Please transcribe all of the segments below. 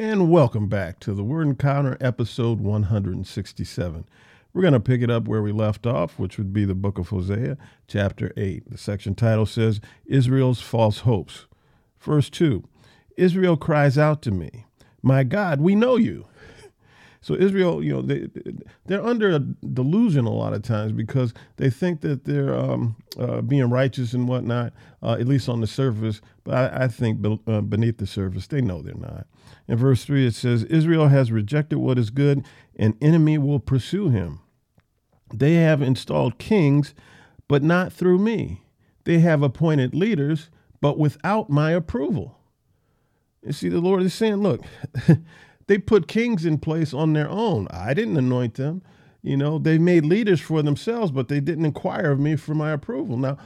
and welcome back to the Word Encounter, episode 167. We're going to pick it up where we left off, which would be the book of Hosea, chapter 8. The section title says, Israel's False Hopes. Verse 2 Israel cries out to me, My God, we know you. So Israel, you know, they they're under a delusion a lot of times because they think that they're um, uh, being righteous and whatnot, uh, at least on the surface. But I, I think be, uh, beneath the surface, they know they're not. In verse three, it says, "Israel has rejected what is good; an enemy will pursue him. They have installed kings, but not through me. They have appointed leaders, but without my approval." You see, the Lord is saying, "Look." They put kings in place on their own. I didn't anoint them. You know, they made leaders for themselves, but they didn't inquire of me for my approval. Now,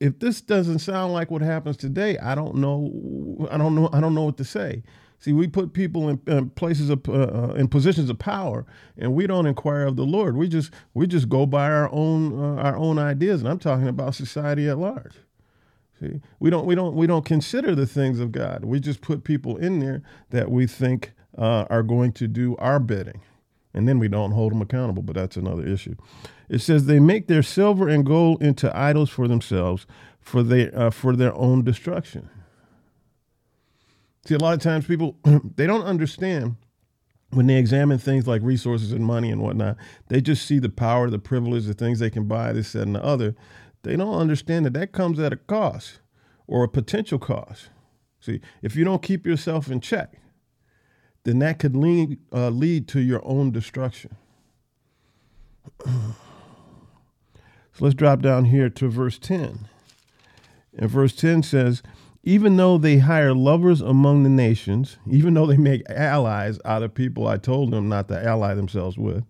if this doesn't sound like what happens today, I don't know. I don't know. I don't know what to say. See, we put people in, in places of uh, uh in positions of power, and we don't inquire of the Lord. We just we just go by our own uh, our own ideas, and I'm talking about society at large. See, we don't we don't we don't consider the things of God. We just put people in there that we think uh, are going to do our bidding. And then we don't hold them accountable, but that's another issue. It says they make their silver and gold into idols for themselves, for they uh, for their own destruction. See, a lot of times people they don't understand when they examine things like resources and money and whatnot. They just see the power, the privilege, the things they can buy, this, that, and the other. They don't understand that that comes at a cost or a potential cost. See, if you don't keep yourself in check, then that could lead, uh, lead to your own destruction. so let's drop down here to verse 10. And verse 10 says, Even though they hire lovers among the nations, even though they make allies out of people I told them not to ally themselves with,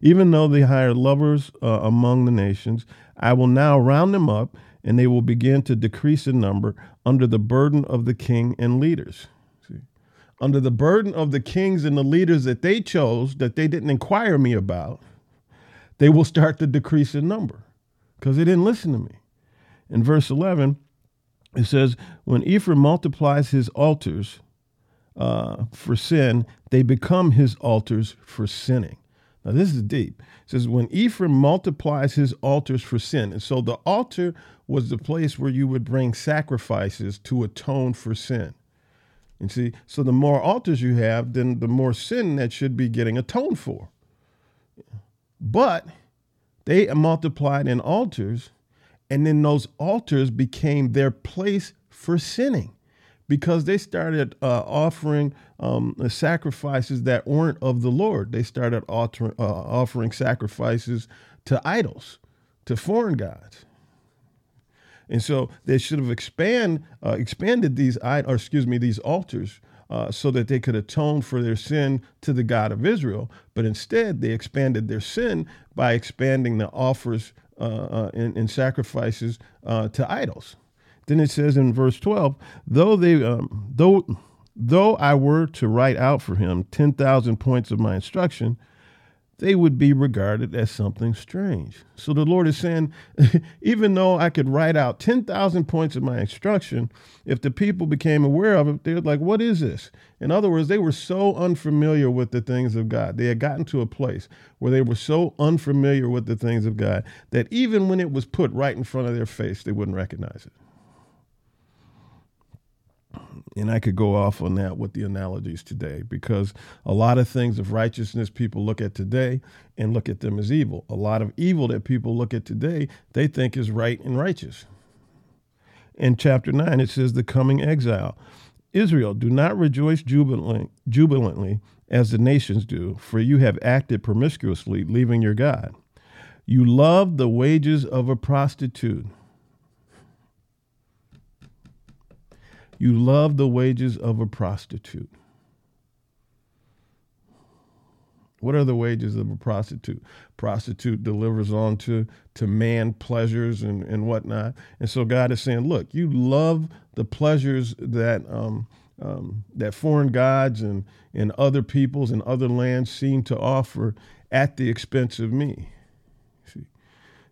even though they hire lovers uh, among the nations, I will now round them up, and they will begin to decrease in number under the burden of the king and leaders under the burden of the kings and the leaders that they chose that they didn't inquire me about, they will start to decrease in number because they didn't listen to me. In verse 11, it says, When Ephraim multiplies his altars uh, for sin, they become his altars for sinning. Now, this is deep. It says, When Ephraim multiplies his altars for sin, and so the altar was the place where you would bring sacrifices to atone for sin. You see, so the more altars you have, then the more sin that should be getting atoned for. But they multiplied in altars, and then those altars became their place for sinning because they started uh, offering um, sacrifices that weren't of the Lord. They started alter, uh, offering sacrifices to idols, to foreign gods. And so they should have expand, uh, expanded these, or excuse me, these altars uh, so that they could atone for their sin to the God of Israel. But instead, they expanded their sin by expanding the offers uh, uh and, and, sacrifices uh, to idols. Then it says in verse 12, though they, um, though, though I were to write out for him 10,000 points of my instruction, they would be regarded as something strange. So the Lord is saying, even though I could write out 10,000 points of my instruction, if the people became aware of it, they're like, what is this? In other words, they were so unfamiliar with the things of God. They had gotten to a place where they were so unfamiliar with the things of God that even when it was put right in front of their face, they wouldn't recognize it and I could go off on that with the analogies today because a lot of things of righteousness people look at today and look at them as evil. A lot of evil that people look at today, they think is right and righteous. In chapter 9, it says, The coming exile. Israel, do not rejoice jubilantly, jubilantly as the nations do, for you have acted promiscuously, leaving your God. You love the wages of a prostitute You love the wages of a prostitute. What are the wages of a prostitute? Prostitute delivers on to, to man pleasures and, and whatnot. And so God is saying, look, you love the pleasures that um, um, that foreign gods and, and other peoples and other lands seem to offer at the expense of me. See?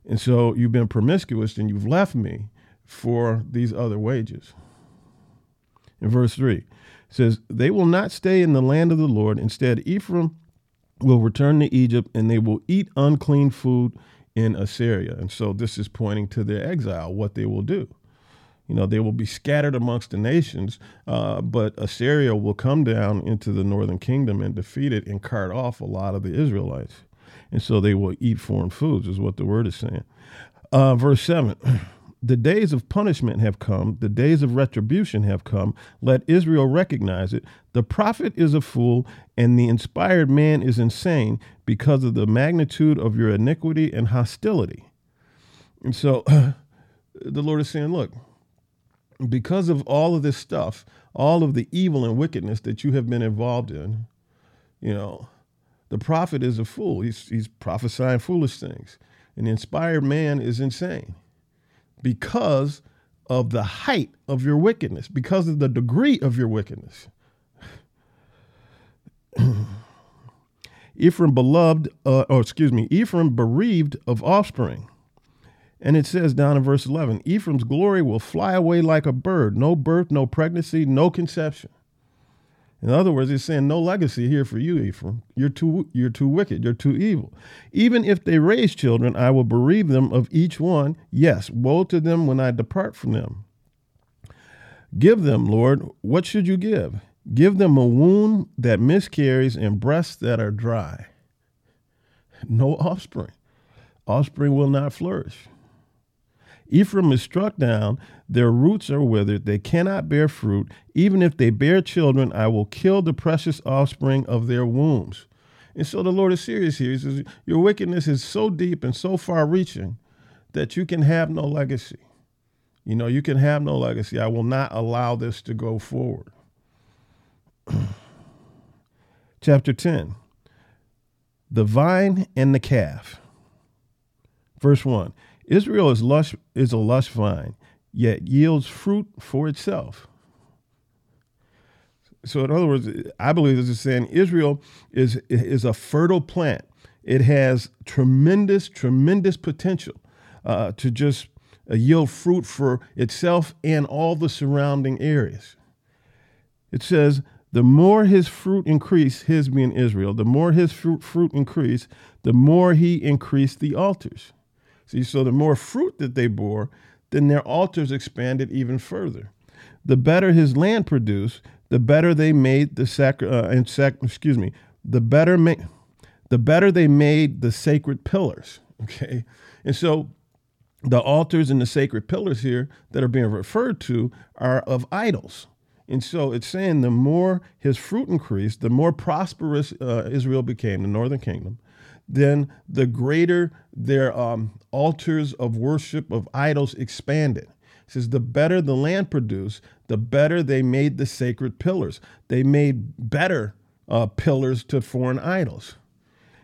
And so you've been promiscuous and you've left me for these other wages. In verse 3, says, They will not stay in the land of the Lord. Instead, Ephraim will return to Egypt and they will eat unclean food in Assyria. And so this is pointing to their exile, what they will do. You know, they will be scattered amongst the nations, uh, but Assyria will come down into the northern kingdom and defeat it and cart off a lot of the Israelites. And so they will eat foreign foods, is what the word is saying. Uh, verse 7 The days of punishment have come, the days of retribution have come. Let Israel recognize it. The prophet is a fool, and the inspired man is insane because of the magnitude of your iniquity and hostility. And so the Lord is saying, Look, because of all of this stuff, all of the evil and wickedness that you have been involved in, you know, the prophet is a fool. He's, he's prophesying foolish things. An inspired man is insane because of the height of your wickedness, because of the degree of your wickedness. Ephraim beloved, uh, or excuse me, Ephraim bereaved of offspring. And it says down in verse 11 Ephraim's glory will fly away like a bird, no birth, no pregnancy, no conception. In other words, he's saying no legacy here for you, Ephraim. You're too, you're too wicked. You're too evil. Even if they raise children, I will bereave them of each one. Yes, woe to them when I depart from them. Give them, Lord, what should you give? Give them a womb that miscarries and breasts that are dry. No offspring. Offspring will not flourish. Ephraim is struck down, their roots are withered, they cannot bear fruit. Even if they bear children, I will kill the precious offspring of their wombs. And so the Lord is serious here. He says, Your wickedness is so deep and so far reaching that you can have no legacy. You know, you can have no legacy. I will not allow this to go forward. Chapter 10 The vine and the calf. Verse 1 Israel is, lush, is a lush vine, yet yields fruit for itself. So, in other words, I believe this is saying Israel is, is a fertile plant. It has tremendous, tremendous potential uh, to just uh, yield fruit for itself and all the surrounding areas. It says, the more his fruit increased, his being Israel, the more his fruit, fruit increased, the more he increased the altars. See, so the more fruit that they bore, then their altars expanded even further. The better his land produced, the better they made the sac, uh, sac excuse me, the better ma- the better they made the sacred pillars. Okay, and so the altars and the sacred pillars here that are being referred to are of idols. And so it's saying the more his fruit increased, the more prosperous uh, Israel became, the northern kingdom, then the greater their um, altars of worship of idols expanded. It says, the better the land produced, the better they made the sacred pillars. They made better uh, pillars to foreign idols.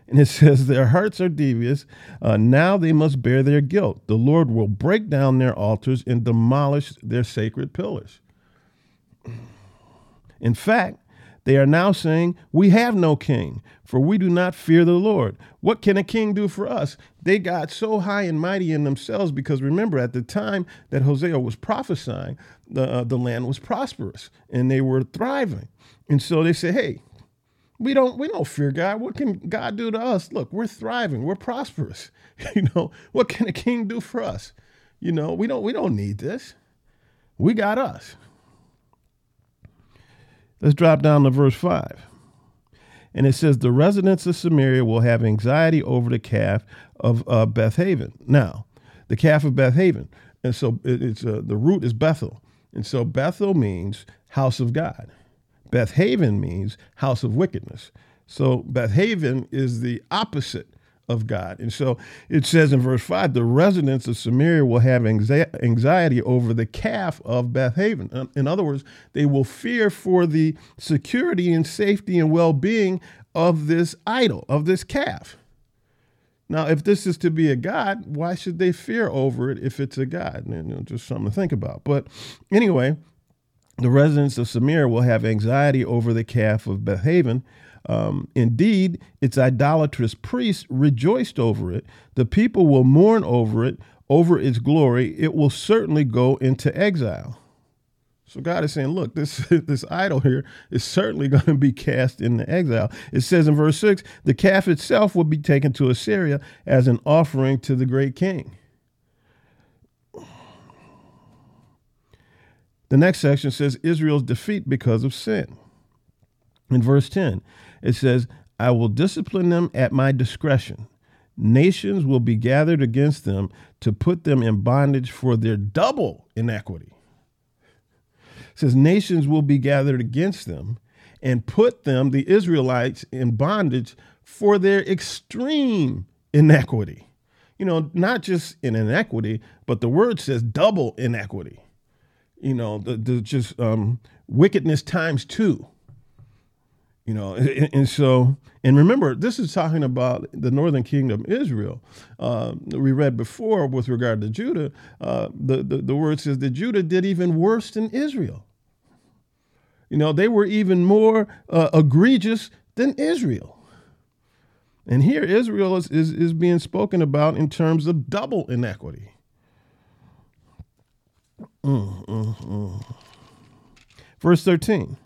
And it says, Their hearts are devious. Uh, now they must bear their guilt. The Lord will break down their altars and demolish their sacred pillars. In fact, they are now saying, We have no king, for we do not fear the Lord. What can a king do for us? They got so high and mighty in themselves because remember, at the time that Hosea was prophesying, the, uh, the land was prosperous and they were thriving. And so they say, Hey, we don't we don't fear God. What can God do to us? Look, we're thriving, we're prosperous. you know, what can a king do for us? You know, we don't we don't need this. We got us. Let's drop down to verse 5. And it says, The residents of Samaria will have anxiety over the calf of uh, Bethaven. Now, the calf of Bethaven. And so it's uh, the root is Bethel. And so Bethel means house of God. Bethaven means house of wickedness. So Bethaven is the opposite of God. And so it says in verse 5 the residents of Samaria will have anxiety over the calf of Bethaven. Um, in other words, they will fear for the security and safety and well being of this idol, of this calf. Now, if this is to be a God, why should they fear over it if it's a God? You know, just something to think about. But anyway, the residents of Samaria will have anxiety over the calf of Bethaven um, indeed, its idolatrous priests rejoiced over it. The people will mourn over it, over its glory. It will certainly go into exile. So God is saying, look, this this idol here is certainly going to be cast into exile. It says in verse 6, the calf itself will be taken to Assyria as an offering to the great king. The next section says Israel's defeat because of sin. In verse 10, it says, I will discipline them at my discretion. Nations will be gathered against them to put them in bondage for their double inequity. It says, Nations will be gathered against them and put them, the Israelites, in bondage for their extreme inequity. You know, not just in inequity, but the word says double inequity. You know, the, the just um, wickedness times two. You know, and, and, so, and remember, this is talking about the northern kingdom, Israel. Uh, we read before with regard to Judah, uh, the, the, the word says that Judah did even worse than Israel. You know, they were even more uh, egregious than Israel. And here, Israel is, is, is being spoken about in terms of double inequity. Mm, mm, mm. Verse 13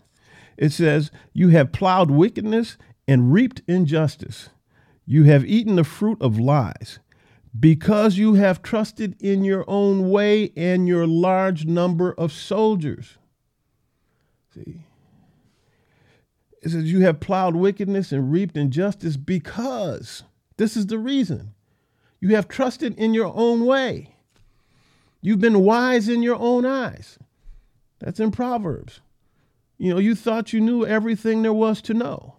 it says, You have plowed wickedness and reaped injustice. You have eaten the fruit of lies. Because you have trusted in your own way and your large number of soldiers. See? It says, You have plowed wickedness and reaped injustice because. This is the reason. You have trusted in your own way. You've been wise in your own eyes. That's in Proverbs. You know, you thought you knew everything there was to know.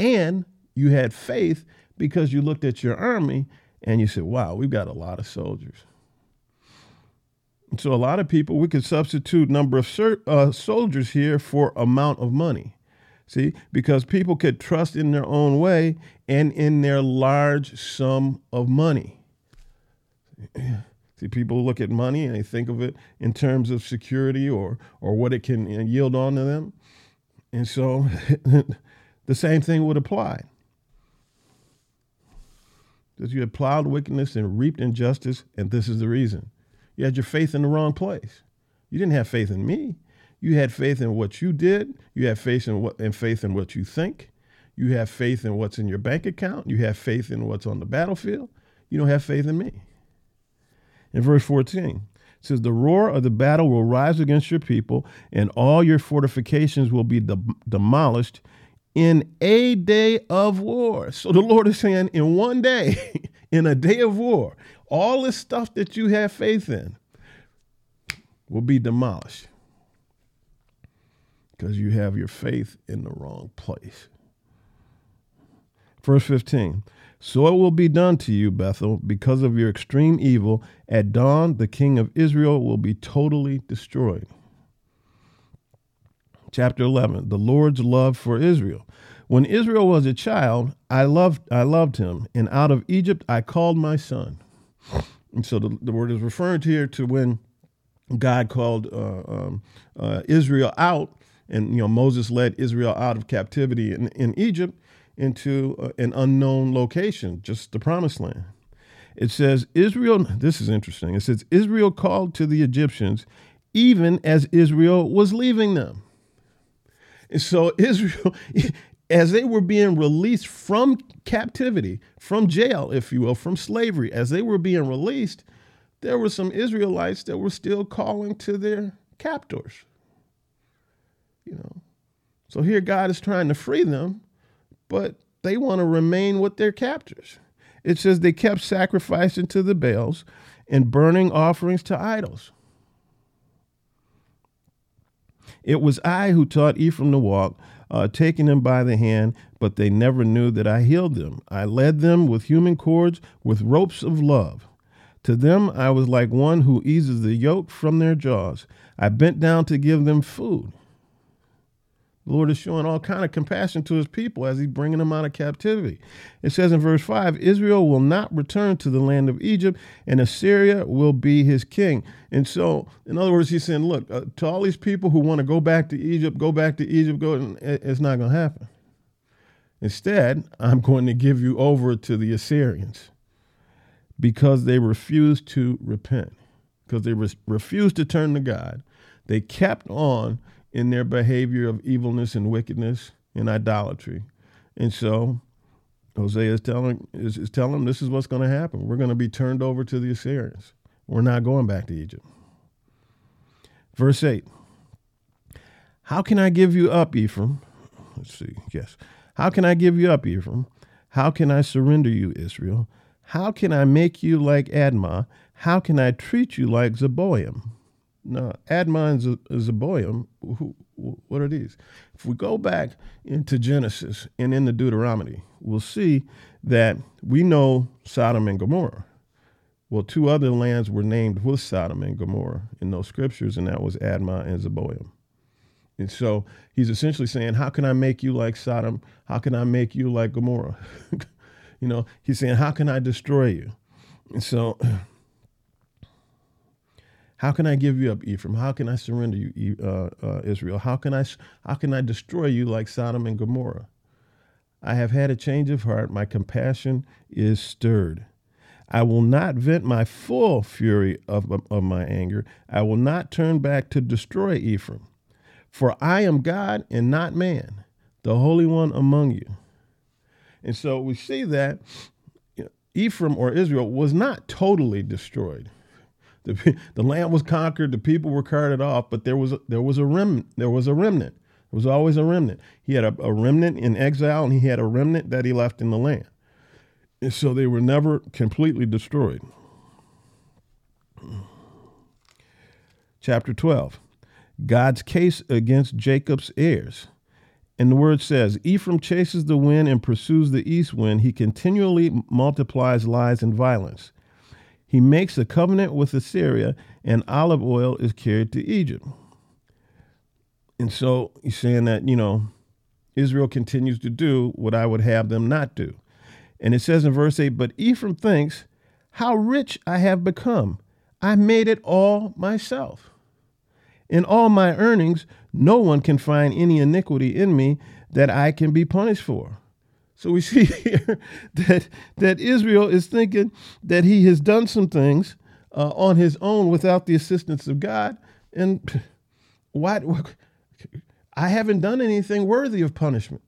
And you had faith because you looked at your army and you said, wow, we've got a lot of soldiers. so a lot of people, we could substitute number of uh, soldiers here for amount of money. See, because people could trust in their own way and in their large sum of money. People look at money and they think of it in terms of security or or what it can uh, yield on to them. And so the same thing would apply. Because you had plowed wickedness and reaped injustice, and this is the reason. You had your faith in the wrong place. You didn't have faith in me. You had faith in what you did. You have faith in what and faith in what you think. You have faith in what's in your bank account. You have faith in what's on the battlefield. You don't have faith in me in verse 14. It says, The roar of the battle will rise against your people, and all your fortifications will be de- demolished in a day of war. So the Lord is saying, in one day, in a day of war, all this stuff that you have faith in will be demolished because you have your faith in the wrong place. Verse 15 so it will be done to you, Bethel, because of your extreme evil. At dawn, the king of Israel will be totally destroyed. Chapter 11 The Lord's love for Israel. When Israel was a child, I loved, I loved him, and out of Egypt I called my son. And so the, the word is referring to here to when God called uh, um, uh, Israel out, and you know Moses led Israel out of captivity in, in Egypt into an unknown location, just the promised land. It says, Israel, this is interesting. It says, Israel called to the Egyptians even as Israel was leaving them. And so, Israel, as they were being released from captivity, from jail, if you will, from slavery, as they were being released, there were some Israelites that were still calling to their captors. You know, so here God is trying to free them, but they want to remain with their captors. It says they kept sacrificing to the Baals and burning offerings to idols. It was I who taught Ephraim to walk, uh, taking them by the hand, but they never knew that I healed them. I led them with human cords, with ropes of love. To them I was like one who eases the yoke from their jaws. I bent down to give them food. The Lord is showing all kind of compassion to his people as he's bringing them out of captivity. It says in verse 5, Israel will not return to the land of Egypt, and Assyria will be his king. And so, in other words, he's saying, look, uh, to all these people who want to go back to Egypt, go back to Egypt, go, it's not going to happen. Instead, I'm going to give you over to the Assyrians because they refuse to repent. because they re- refused to turn to God. They kept on in their behavior of evilness and wickedness and idolatry. And so Hosea is telling is, is telling them this is what's going to happen. We're going to be turned over to the Assyrians. We're not going back to Egypt. Verse 8. How can I give you up, Ephraim? Let's see. Yes. How can I give you up, Ephraim? How can I surrender you, Israel? How can I make you like Admah? How can I treat you like Zeboim? Now, Admah and Zeboim, who, what are these? If we go back into Genesis and into Deuteronomy, we'll see that we know Sodom and Gomorrah. Well, two other lands were named with Sodom and Gomorrah in those scriptures, and that was Admah and Zeboim. And so he's essentially saying, How can I make you like Sodom? How can I make you like Gomorrah? you know, he's saying, How can I destroy you? And so, how can I give you up, Ephraim? How can I surrender you, uh, uh, Israel? How can I, how can I destroy you like Sodom and Gomorrah? I have had a change of heart. My compassion is stirred. I will not vent my full fury of, of my anger. I will not turn back to destroy Ephraim. For I am God and not man, the Holy One among you. And so we see that Ephraim or Israel was not totally destroyed. The, the land was conquered, the people were carted off, but there was there was a remnant. There was a remnant. There was always a remnant. He had a, a remnant in exile, and he had a remnant that he left in the land. And so they were never completely destroyed. Chapter 12. God's case against Jacob's heirs. And the word says, Ephraim chases the wind and pursues the east wind. He continually multiplies lies and violence. He makes a covenant with Assyria, and olive oil is carried to Egypt. And so he's saying that, you know, Israel continues to do what I would have them not do. And it says in verse 8, But Ephraim thinks, How rich I have become! I made it all myself. In all my earnings, no one can find any iniquity in me that I can be punished for. So we see here that that Israel is thinking that he has done some things uh, on his own without the assistance of God, and why? I haven't done anything worthy of punishment.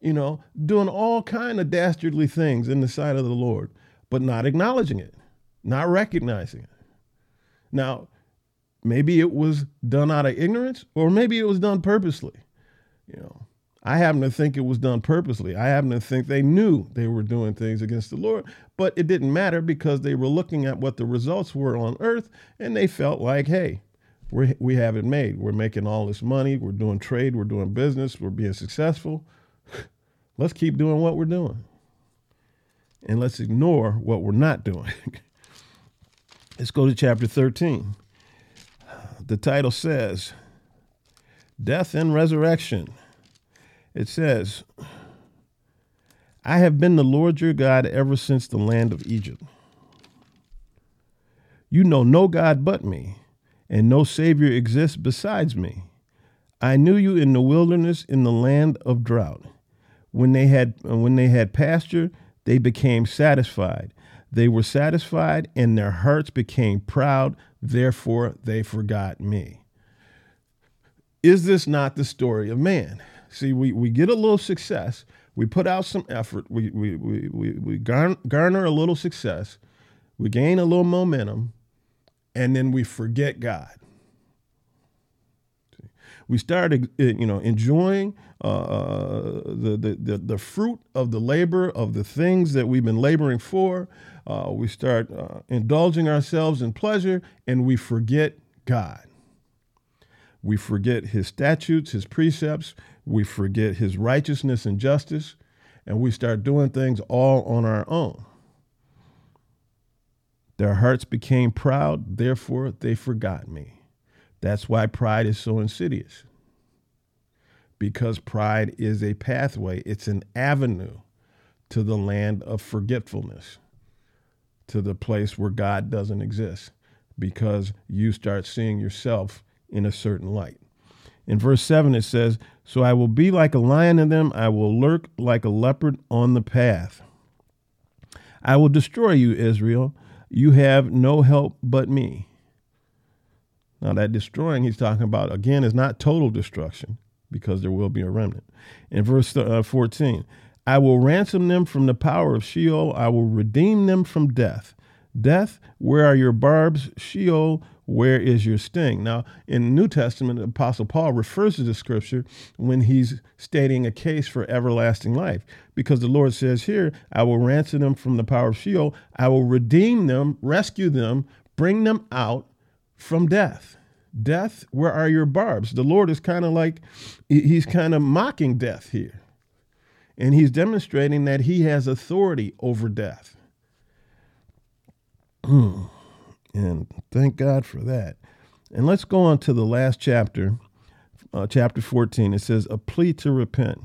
You know, doing all kind of dastardly things in the sight of the Lord, but not acknowledging it, not recognizing it. Now, Maybe it was done out of ignorance, or maybe it was done purposely. You know, I happen to think it was done purposely. I happen to think they knew they were doing things against the Lord, but it didn't matter because they were looking at what the results were on earth and they felt like, hey, we we have it made. We're making all this money. We're doing trade. We're doing business. We're being successful. let's keep doing what we're doing. And let's ignore what we're not doing. let's go to chapter 13 the title says Death and Resurrection. It says, I have been the Lord your God ever since the land of Egypt. You know no God but me, and no Savior exists besides me. I knew you in the wilderness in the land of drought. When they had when they had pasture, they became satisfied. They were satisfied, and their hearts became proud. Therefore, they forgot me. Is this not the story of man? See, we, we get a little success, we put out some effort, we, we, we, we, we garner a little success, we gain a little momentum, and then we forget God. We started, you know, enjoying uh, uh, the, the, the, the fruit of the labor of the things that we've been laboring for. Uh, we start uh, indulging ourselves in pleasure and we forget God. We forget his statutes, his precepts. We forget his righteousness and justice. And we start doing things all on our own. Their hearts became proud, therefore they forgot me. That's why pride is so insidious. Because pride is a pathway, it's an avenue to the land of forgetfulness to the place where God doesn't exist because you start seeing yourself in a certain light. In verse 7, it says, So I will be like a lion in them, I will lurk like a leopard on the path. I will destroy you, Israel. You have no help but me. Now, that destroying he's talking about, again, is not total destruction because there will be a remnant. In verse uh, 14, I will ransom them from the power of Sheol, I will redeem them from death. Death, where are your barbs? Sheol, where is your sting? Now, in the New Testament, Apostle Paul refers to the scripture when he's stating a case for everlasting life, because the Lord says here, I will ransom them from the power of Sheol, I will redeem them, rescue them, bring them out from death. Death, where are your barbs? The Lord is kind of like, he's kind of mocking death here. And he's demonstrating that he has authority over death. Hmm. And thank God for that. And let's go on to the last chapter, uh, chapter 14. It says, A plea to repent.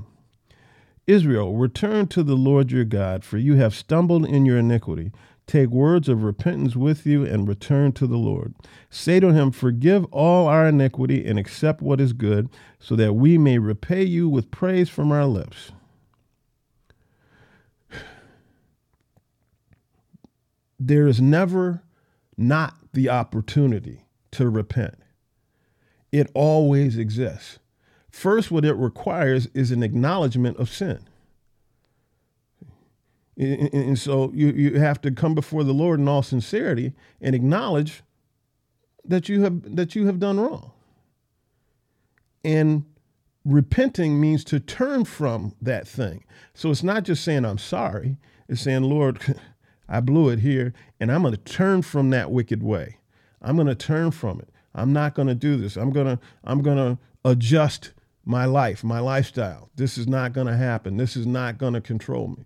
Israel, return to the Lord your God, for you have stumbled in your iniquity. Take words of repentance with you and return to the Lord. Say to him, Forgive all our iniquity and accept what is good, so that we may repay you with praise from our lips. There is never not the opportunity to repent. It always exists. First, what it requires is an acknowledgement of sin. And so you, you have to come before the Lord in all sincerity and acknowledge that you have that you have done wrong. And repenting means to turn from that thing. So it's not just saying I'm sorry, it's saying, Lord, I blew it here, and I'm going to turn from that wicked way. I'm going to turn from it. I'm not going to do this. I'm going to I'm going to adjust my life, my lifestyle. This is not going to happen. This is not going to control me.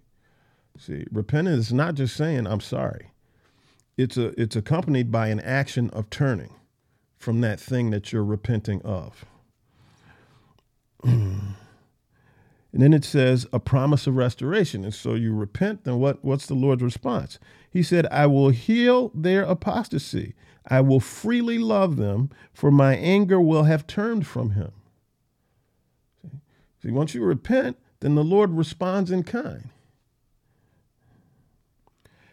See, repentance is not just saying I'm sorry. It's a it's accompanied by an action of turning from that thing that you're repenting of. And then it says a promise of restoration. And so you repent, then what, what's the Lord's response? He said, I will heal their apostasy. I will freely love them, for my anger will have turned from him. See, once you repent, then the Lord responds in kind.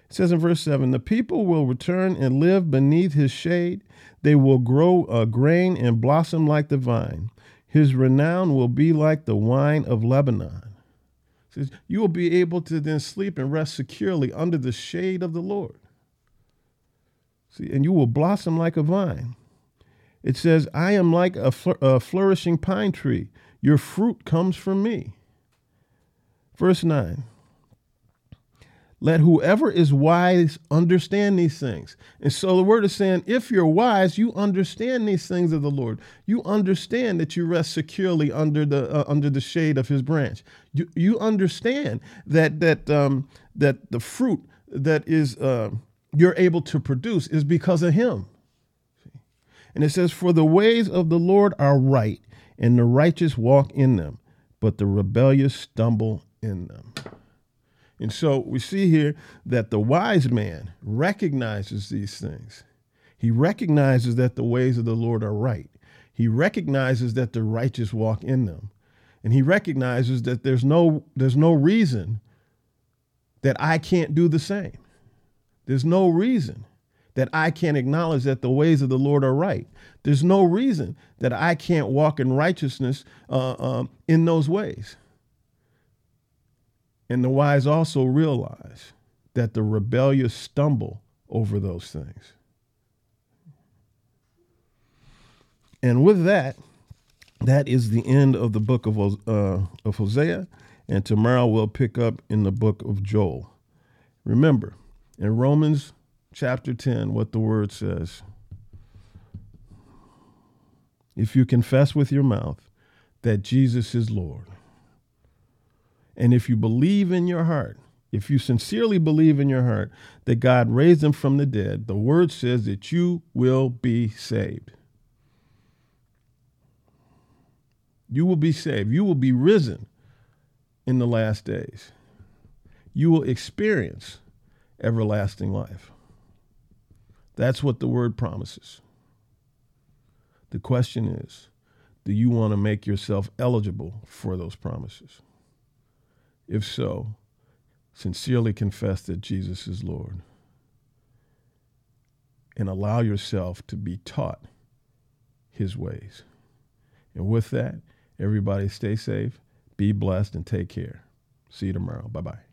It says in verse 7 The people will return and live beneath his shade. They will grow a grain and blossom like the vine. His renown will be like the wine of Lebanon. says, you will be able to then sleep and rest securely under the shade of the Lord. See, and you will blossom like a vine. It says, I am like a, fl- a flourishing pine tree. Your fruit comes from me. Verse 9 let whoever is wise understand these things. And so the word is saying, if you're wise, you understand these things of the Lord. You understand that you rest securely under the uh, under the shade of His branch. You you understand that that um, that the fruit that is uh, you're able to produce is because of Him. And it says, "For the ways of the Lord are right, and the righteous walk in them, but the rebellious stumble in them." And so we see here that the wise man recognizes these things. He recognizes that the ways of the Lord are right. He recognizes that the righteous walk in them. And he recognizes that there's no there's no reason that I can't do the same. There's no reason that I can't acknowledge that the ways of the Lord are right. There's no reason that I can't walk in righteousness uh, um, in those ways. And the wise also realize that the rebellious stumble over those things. And with that, that is the end of the book of, uh, of Hosea. And tomorrow we'll pick up in the book of Joel. Remember, in Romans chapter 10, what the word says if you confess with your mouth that Jesus is Lord and if you believe in your heart, if you sincerely believe in your heart that God raised him from the dead, the word says that you will be saved. You will be saved. You will be risen in the last days. You will experience everlasting life. That's what the word promises. The question is do you want to make yourself eligible for those promises? If so, sincerely confess that Jesus is Lord and allow yourself to be taught his ways. And with that, everybody stay safe, be blessed, and take care. See you tomorrow. Bye bye.